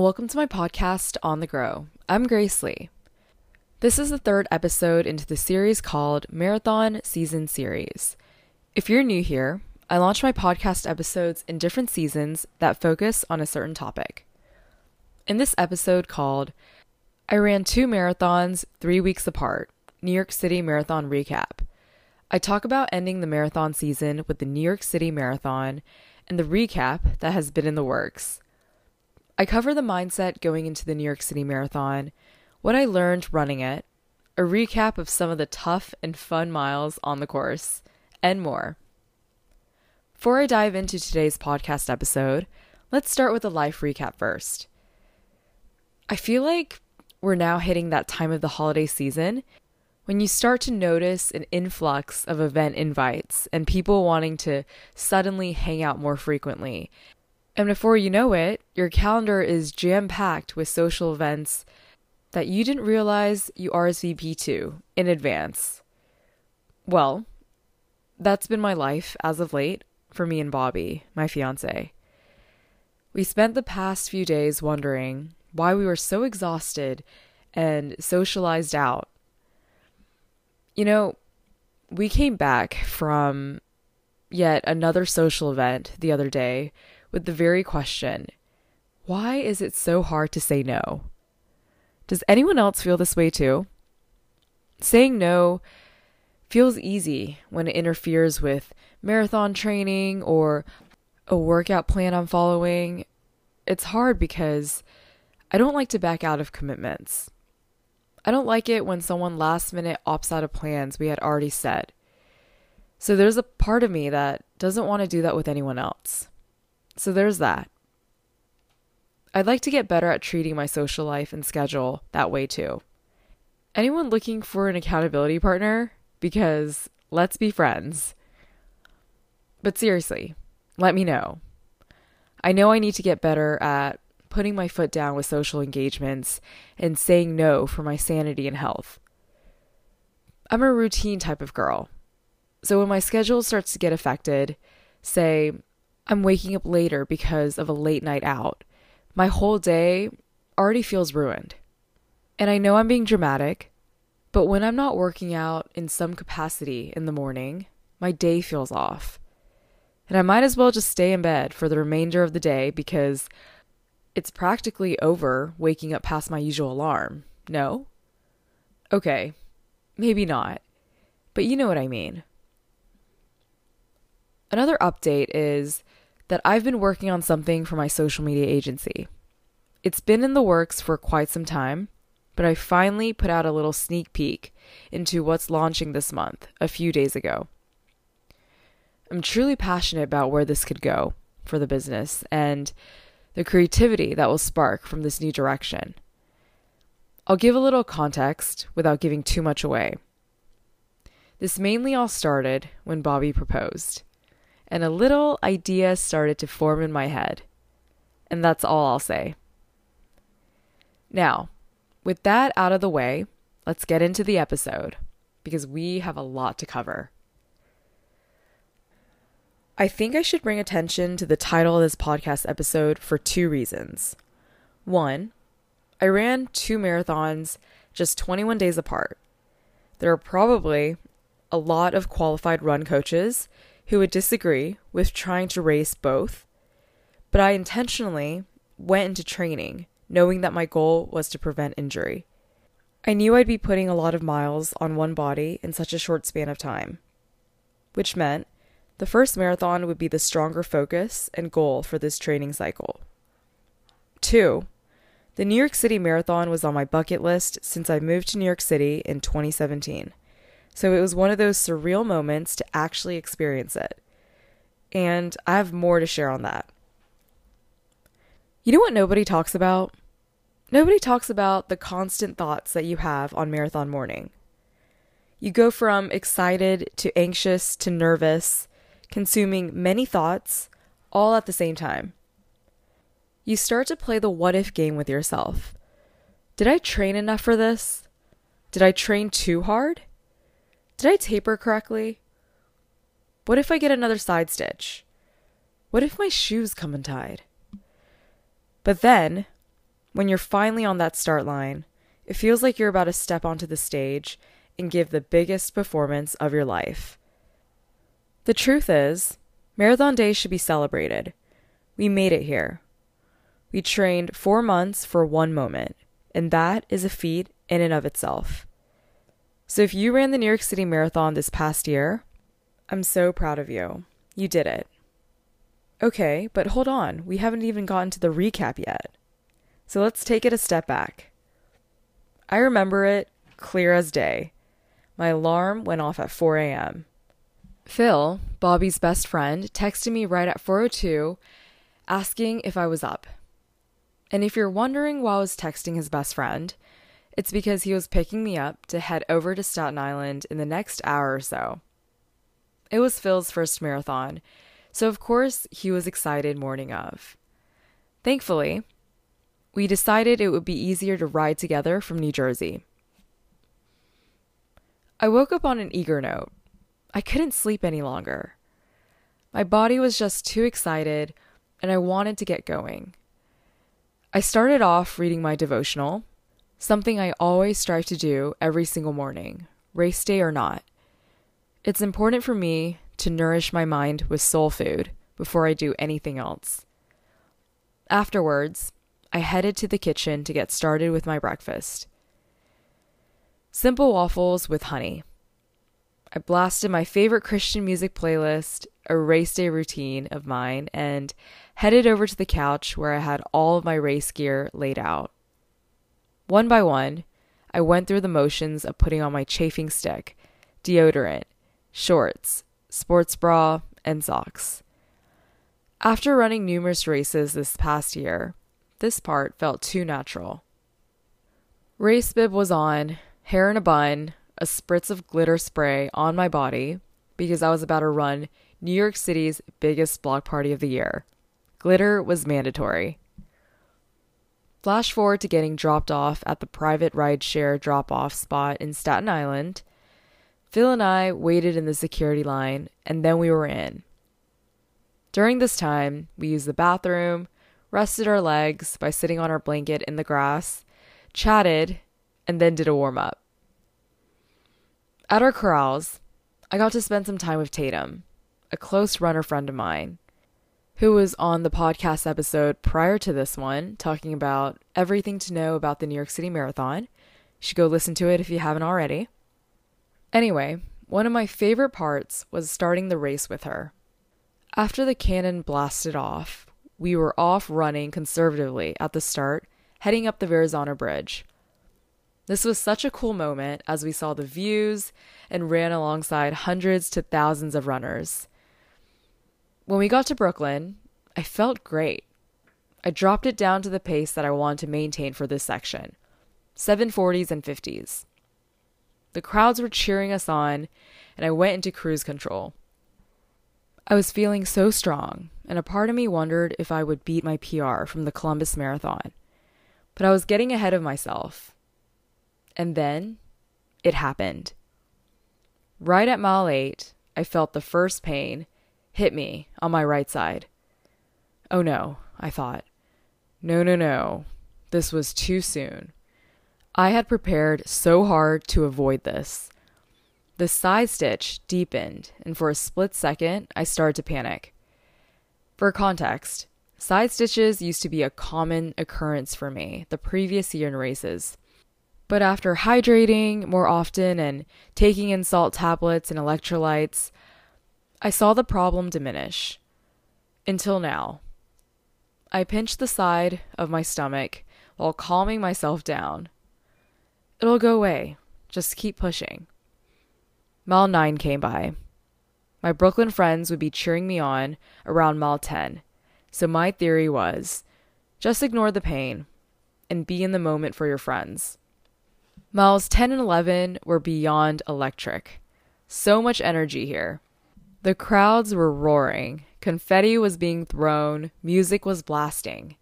And welcome to my podcast, On the Grow. I'm Grace Lee. This is the third episode into the series called Marathon Season Series. If you're new here, I launch my podcast episodes in different seasons that focus on a certain topic. In this episode called I Ran Two Marathons Three Weeks Apart New York City Marathon Recap, I talk about ending the marathon season with the New York City Marathon and the recap that has been in the works. I cover the mindset going into the New York City Marathon, what I learned running it, a recap of some of the tough and fun miles on the course, and more. Before I dive into today's podcast episode, let's start with a life recap first. I feel like we're now hitting that time of the holiday season when you start to notice an influx of event invites and people wanting to suddenly hang out more frequently and before you know it, your calendar is jam packed with social events that you didn't realize you RSVP to in advance. Well, that's been my life as of late for me and Bobby, my fiance. We spent the past few days wondering why we were so exhausted and socialized out. You know, we came back from yet another social event the other day with the very question why is it so hard to say no? Does anyone else feel this way too? Saying no feels easy when it interferes with marathon training or a workout plan I'm following. It's hard because I don't like to back out of commitments. I don't like it when someone last minute opts out of plans we had already set. So there's a part of me that doesn't want to do that with anyone else. So there's that. I'd like to get better at treating my social life and schedule that way too. Anyone looking for an accountability partner? Because let's be friends. But seriously, let me know. I know I need to get better at putting my foot down with social engagements and saying no for my sanity and health. I'm a routine type of girl. So when my schedule starts to get affected, say I'm waking up later because of a late night out. My whole day already feels ruined. And I know I'm being dramatic, but when I'm not working out in some capacity in the morning, my day feels off. And I might as well just stay in bed for the remainder of the day because it's practically over waking up past my usual alarm. No? Okay, maybe not. But you know what I mean. Another update is that I've been working on something for my social media agency. It's been in the works for quite some time, but I finally put out a little sneak peek into what's launching this month a few days ago. I'm truly passionate about where this could go for the business and the creativity that will spark from this new direction. I'll give a little context without giving too much away. This mainly all started when Bobby proposed and a little idea started to form in my head. And that's all I'll say. Now, with that out of the way, let's get into the episode because we have a lot to cover. I think I should bring attention to the title of this podcast episode for two reasons. One, I ran two marathons just 21 days apart. There are probably a lot of qualified run coaches who would disagree with trying to race both, but I intentionally went into training knowing that my goal was to prevent injury. I knew I'd be putting a lot of miles on one body in such a short span of time, which meant the first marathon would be the stronger focus and goal for this training cycle. Two, the New York City Marathon was on my bucket list since I moved to New York City in 2017. So it was one of those surreal moments to actually experience it. And I have more to share on that. You know what nobody talks about? Nobody talks about the constant thoughts that you have on marathon morning. You go from excited to anxious to nervous, consuming many thoughts all at the same time. You start to play the what if game with yourself. Did I train enough for this? Did I train too hard? Did I taper correctly? What if I get another side stitch? What if my shoes come untied? But then, when you're finally on that start line, it feels like you're about to step onto the stage and give the biggest performance of your life. The truth is, Marathon Day should be celebrated. We made it here. We trained four months for one moment, and that is a feat in and of itself. So if you ran the New York City Marathon this past year, I'm so proud of you. You did it. Okay, but hold on, we haven't even gotten to the recap yet. So let's take it a step back. I remember it clear as day. My alarm went off at 4 a.m. Phil, Bobby's best friend, texted me right at 4:02 asking if I was up. And if you're wondering why I was texting his best friend, it's because he was picking me up to head over to Staten Island in the next hour or so. It was Phil's first marathon, so of course he was excited morning of. Thankfully, we decided it would be easier to ride together from New Jersey. I woke up on an eager note. I couldn't sleep any longer. My body was just too excited, and I wanted to get going. I started off reading my devotional, something I always strive to do every single morning, race day or not. It's important for me to nourish my mind with soul food before I do anything else. Afterwards, I headed to the kitchen to get started with my breakfast. Simple waffles with honey. I blasted my favorite Christian music playlist, a race day routine of mine, and headed over to the couch where I had all of my race gear laid out. One by one, I went through the motions of putting on my chafing stick, deodorant, shorts, sports bra, and socks. After running numerous races this past year, this part felt too natural. Race bib was on, hair in a bun, a spritz of glitter spray on my body because I was about to run New York City's biggest block party of the year. Glitter was mandatory. Flash forward to getting dropped off at the private rideshare drop off spot in Staten Island. Phil and I waited in the security line, and then we were in. During this time, we used the bathroom, rested our legs by sitting on our blanket in the grass, chatted, and then did a warm up. At our corrals, I got to spend some time with Tatum, a close runner friend of mine, who was on the podcast episode prior to this one, talking about everything to know about the New York City Marathon. You should go listen to it if you haven't already. Anyway, one of my favorite parts was starting the race with her. After the cannon blasted off, we were off running conservatively at the start, heading up the Verrazano Bridge. This was such a cool moment as we saw the views and ran alongside hundreds to thousands of runners. When we got to Brooklyn, I felt great. I dropped it down to the pace that I wanted to maintain for this section 740s and 50s. The crowds were cheering us on, and I went into cruise control. I was feeling so strong, and a part of me wondered if I would beat my PR from the Columbus Marathon. But I was getting ahead of myself, and then it happened. Right at mile eight, I felt the first pain hit me on my right side. Oh no, I thought. No, no, no. This was too soon. I had prepared so hard to avoid this. The side stitch deepened, and for a split second, I started to panic. For context, side stitches used to be a common occurrence for me the previous year in races. But after hydrating more often and taking in salt tablets and electrolytes, I saw the problem diminish. Until now. I pinched the side of my stomach while calming myself down. It'll go away. Just keep pushing. Mile 9 came by. My Brooklyn friends would be cheering me on around mile 10, so my theory was just ignore the pain and be in the moment for your friends. Miles 10 and 11 were beyond electric. So much energy here. The crowds were roaring, confetti was being thrown, music was blasting.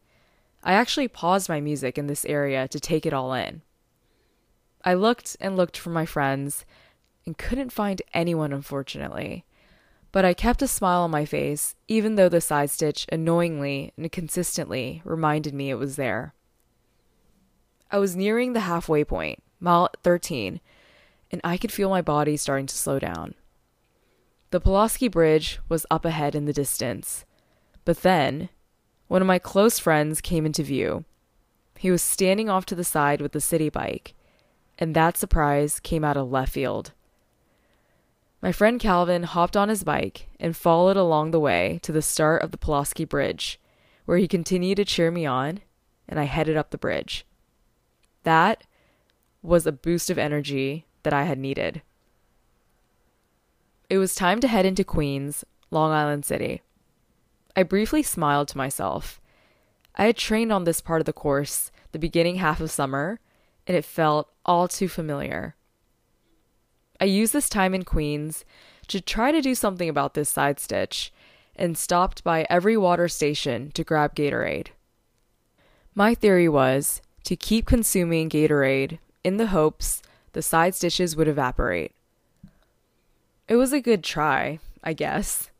I actually paused my music in this area to take it all in. I looked and looked for my friends and couldn't find anyone, unfortunately. But I kept a smile on my face, even though the side stitch annoyingly and consistently reminded me it was there. I was nearing the halfway point, mile 13, and I could feel my body starting to slow down. The Pulaski Bridge was up ahead in the distance. But then, one of my close friends came into view. He was standing off to the side with the city bike, and that surprise came out of left field. My friend Calvin hopped on his bike and followed along the way to the start of the Pulaski Bridge, where he continued to cheer me on, and I headed up the bridge. That was a boost of energy that I had needed. It was time to head into Queens, Long Island City. I briefly smiled to myself. I had trained on this part of the course the beginning half of summer, and it felt all too familiar. I used this time in Queens to try to do something about this side stitch and stopped by every water station to grab Gatorade. My theory was to keep consuming Gatorade in the hopes the side stitches would evaporate. It was a good try, I guess.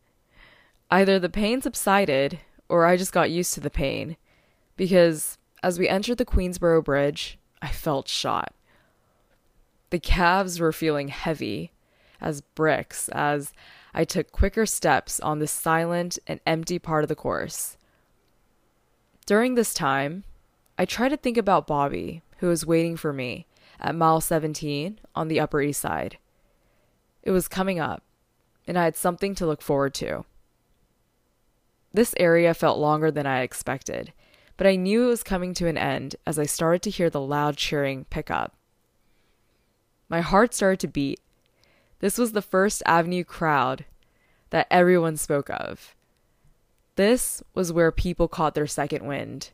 Either the pain subsided or I just got used to the pain, because as we entered the Queensboro Bridge, I felt shot. The calves were feeling heavy as bricks as I took quicker steps on the silent and empty part of the course. During this time, I tried to think about Bobby, who was waiting for me at mile 17 on the Upper East Side. It was coming up, and I had something to look forward to. This area felt longer than I expected, but I knew it was coming to an end as I started to hear the loud cheering pick up. My heart started to beat. This was the First Avenue crowd that everyone spoke of. This was where people caught their second wind.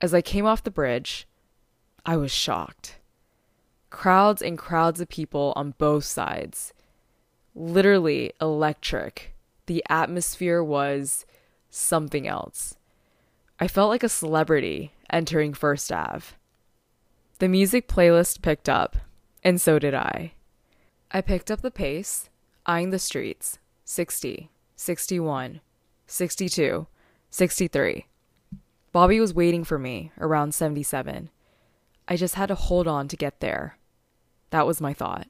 As I came off the bridge, I was shocked. Crowds and crowds of people on both sides. Literally electric. The atmosphere was something else. I felt like a celebrity entering First Ave. The music playlist picked up, and so did I. I picked up the pace, eyeing the streets 60, 61, 62, 63. Bobby was waiting for me around 77. I just had to hold on to get there. That was my thought.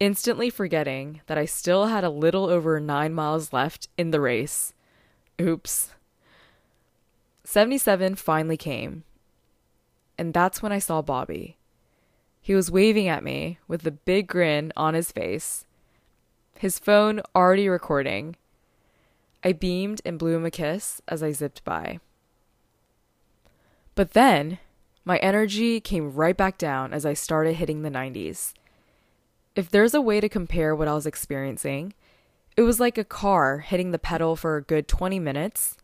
Instantly forgetting that I still had a little over nine miles left in the race. Oops. 77 finally came. And that's when I saw Bobby. He was waving at me with a big grin on his face, his phone already recording. I beamed and blew him a kiss as I zipped by. But then, my energy came right back down as I started hitting the 90s. If there's a way to compare what I was experiencing, it was like a car hitting the pedal for a good 20 minutes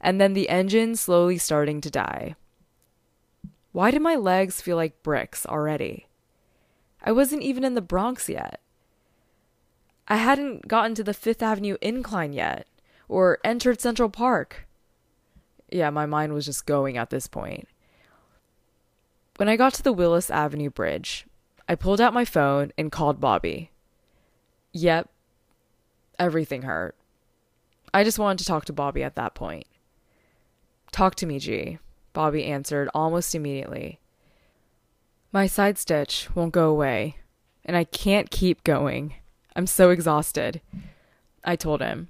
and then the engine slowly starting to die. Why did my legs feel like bricks already? I wasn't even in the Bronx yet. I hadn't gotten to the Fifth Avenue incline yet, or entered Central Park. Yeah, my mind was just going at this point. When I got to the Willis Avenue Bridge, I pulled out my phone and called Bobby. Yep, everything hurt. I just wanted to talk to Bobby at that point. Talk to me, G, Bobby answered almost immediately. My side stitch won't go away, and I can't keep going. I'm so exhausted. I told him.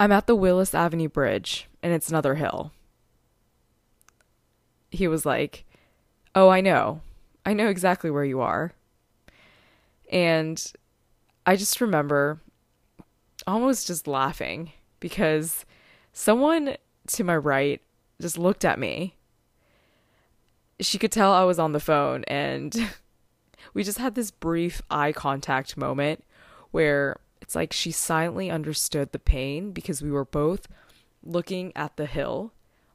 I'm at the Willis Avenue Bridge, and it's another hill. He was like, Oh, I know. I know exactly where you are. And I just remember almost just laughing because someone to my right just looked at me she could tell I was on the phone and we just had this brief eye contact moment where it's like she silently understood the pain because we were both looking at the hill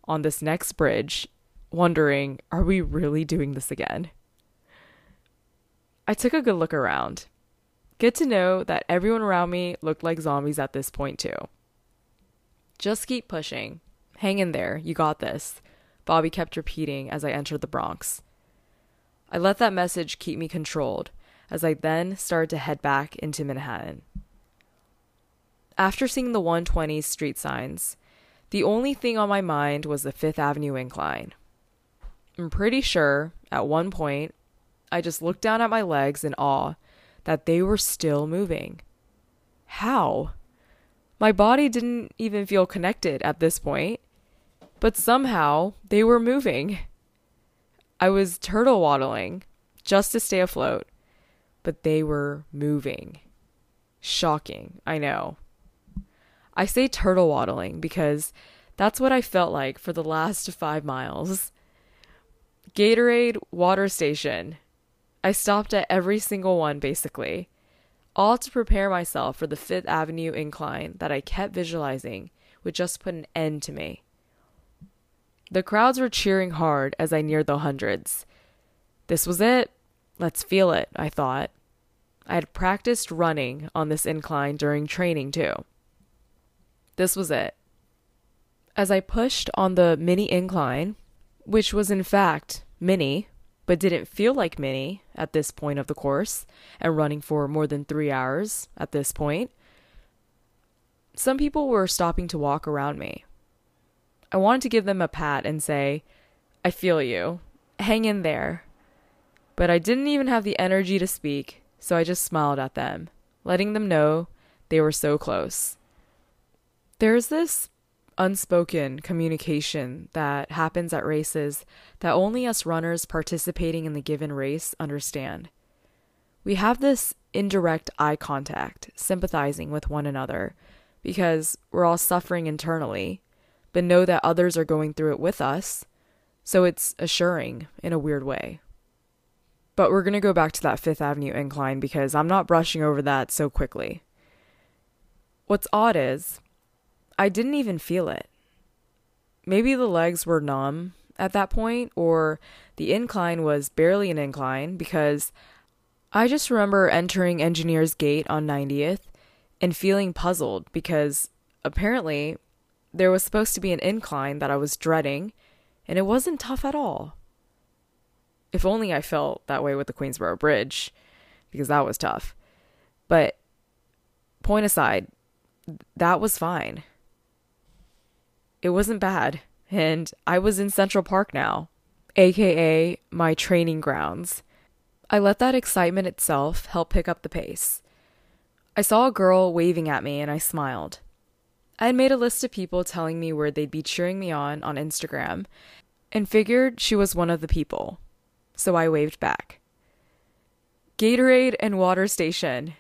on this next bridge, wondering, are we really doing this again? I took a good look around. Good to know that everyone around me looked like zombies at this point, too. Just keep pushing. Hang in there. You got this. Bobby kept repeating as I entered the Bronx. I let that message keep me controlled as I then started to head back into Manhattan. After seeing the 120 street signs, the only thing on my mind was the Fifth Avenue incline. I'm pretty sure at one point I just looked down at my legs in awe that they were still moving. How? My body didn't even feel connected at this point, but somehow they were moving. I was turtle waddling just to stay afloat, but they were moving. Shocking, I know. I say turtle waddling because that's what I felt like for the last five miles. Gatorade water station. I stopped at every single one basically, all to prepare myself for the Fifth Avenue incline that I kept visualizing would just put an end to me. The crowds were cheering hard as I neared the hundreds. This was it. Let's feel it, I thought. I had practiced running on this incline during training, too. This was it. As I pushed on the mini incline, which was in fact mini, but didn't feel like mini at this point of the course, and running for more than three hours at this point, some people were stopping to walk around me. I wanted to give them a pat and say, I feel you. Hang in there. But I didn't even have the energy to speak, so I just smiled at them, letting them know they were so close. There's this unspoken communication that happens at races that only us runners participating in the given race understand. We have this indirect eye contact, sympathizing with one another, because we're all suffering internally, but know that others are going through it with us, so it's assuring in a weird way. But we're going to go back to that Fifth Avenue incline because I'm not brushing over that so quickly. What's odd is, I didn't even feel it. Maybe the legs were numb at that point, or the incline was barely an incline because I just remember entering Engineers Gate on 90th and feeling puzzled because apparently there was supposed to be an incline that I was dreading and it wasn't tough at all. If only I felt that way with the Queensboro Bridge because that was tough. But point aside, that was fine. It wasn't bad, and I was in Central Park now, aka my training grounds. I let that excitement itself help pick up the pace. I saw a girl waving at me and I smiled. I had made a list of people telling me where they'd be cheering me on on Instagram and figured she was one of the people, so I waved back. Gatorade and water station,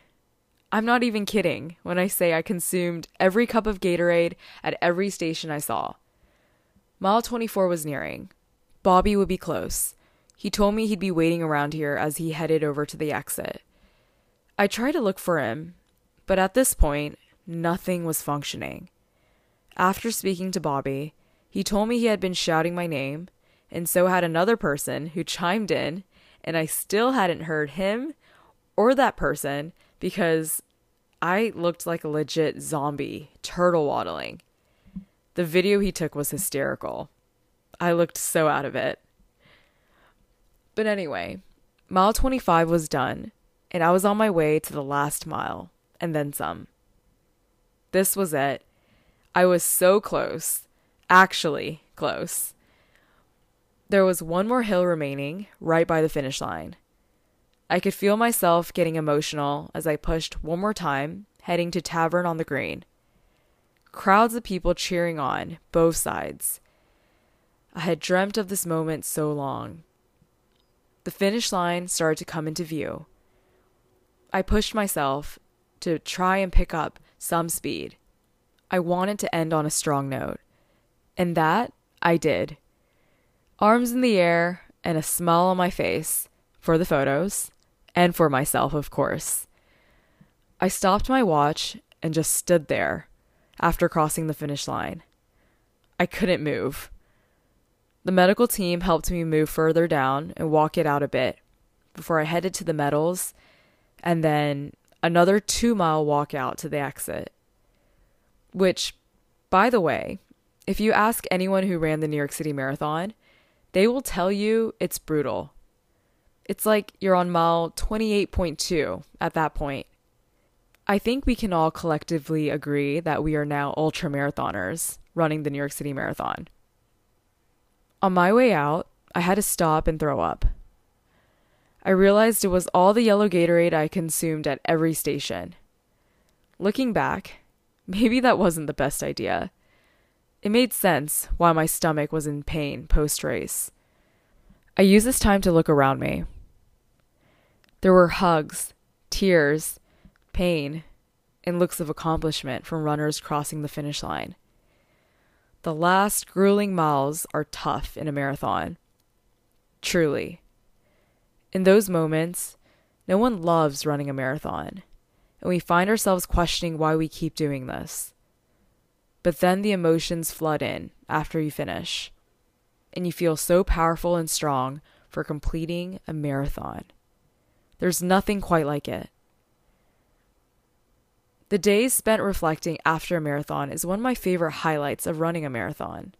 I'm not even kidding when I say I consumed every cup of Gatorade at every station I saw. Mile 24 was nearing. Bobby would be close. He told me he'd be waiting around here as he headed over to the exit. I tried to look for him, but at this point, nothing was functioning. After speaking to Bobby, he told me he had been shouting my name, and so had another person who chimed in, and I still hadn't heard him or that person because I looked like a legit zombie, turtle waddling. The video he took was hysterical. I looked so out of it. But anyway, mile 25 was done, and I was on my way to the last mile, and then some. This was it. I was so close. Actually, close. There was one more hill remaining, right by the finish line. I could feel myself getting emotional as I pushed one more time, heading to Tavern on the Green. Crowds of people cheering on, both sides. I had dreamt of this moment so long. The finish line started to come into view. I pushed myself to try and pick up some speed. I wanted to end on a strong note. And that I did. Arms in the air and a smile on my face for the photos and for myself, of course. I stopped my watch and just stood there after crossing the finish line. I couldn't move. The medical team helped me move further down and walk it out a bit before I headed to the medals and then another two mile walk out to the exit. Which, by the way, if you ask anyone who ran the New York City Marathon, they will tell you it's brutal. It's like you're on mile 28.2 at that point. I think we can all collectively agree that we are now ultra marathoners running the New York City Marathon. On my way out, I had to stop and throw up. I realized it was all the yellow Gatorade I consumed at every station. Looking back, maybe that wasn't the best idea. It made sense why my stomach was in pain post race. I used this time to look around me. There were hugs, tears, pain, and looks of accomplishment from runners crossing the finish line. The last grueling miles are tough in a marathon. Truly. In those moments, no one loves running a marathon, and we find ourselves questioning why we keep doing this. But then the emotions flood in after you finish, and you feel so powerful and strong for completing a marathon. There's nothing quite like it. The days spent reflecting after a marathon is one of my favorite highlights of running a marathon.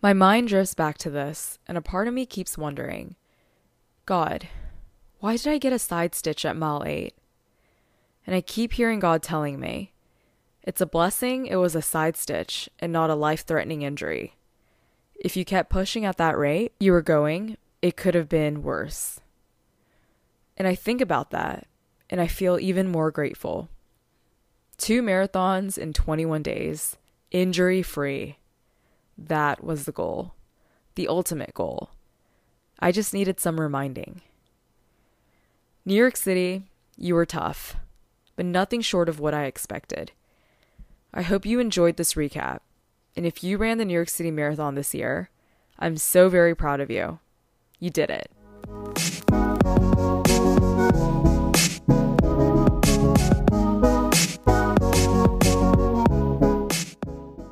My mind drifts back to this, and a part of me keeps wondering God, why did I get a side stitch at mile 8? And I keep hearing God telling me, it's a blessing it was a side stitch and not a life threatening injury. If you kept pushing at that rate you were going, it could have been worse. And I think about that, and I feel even more grateful. Two marathons in 21 days, injury free. That was the goal, the ultimate goal. I just needed some reminding. New York City, you were tough, but nothing short of what I expected. I hope you enjoyed this recap. And if you ran the New York City Marathon this year, I'm so very proud of you. You did it.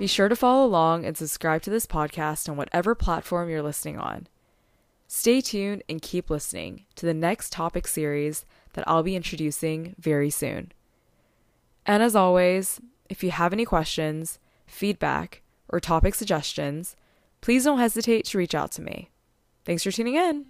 Be sure to follow along and subscribe to this podcast on whatever platform you're listening on. Stay tuned and keep listening to the next topic series that I'll be introducing very soon. And as always, if you have any questions, feedback, or topic suggestions, please don't hesitate to reach out to me. Thanks for tuning in.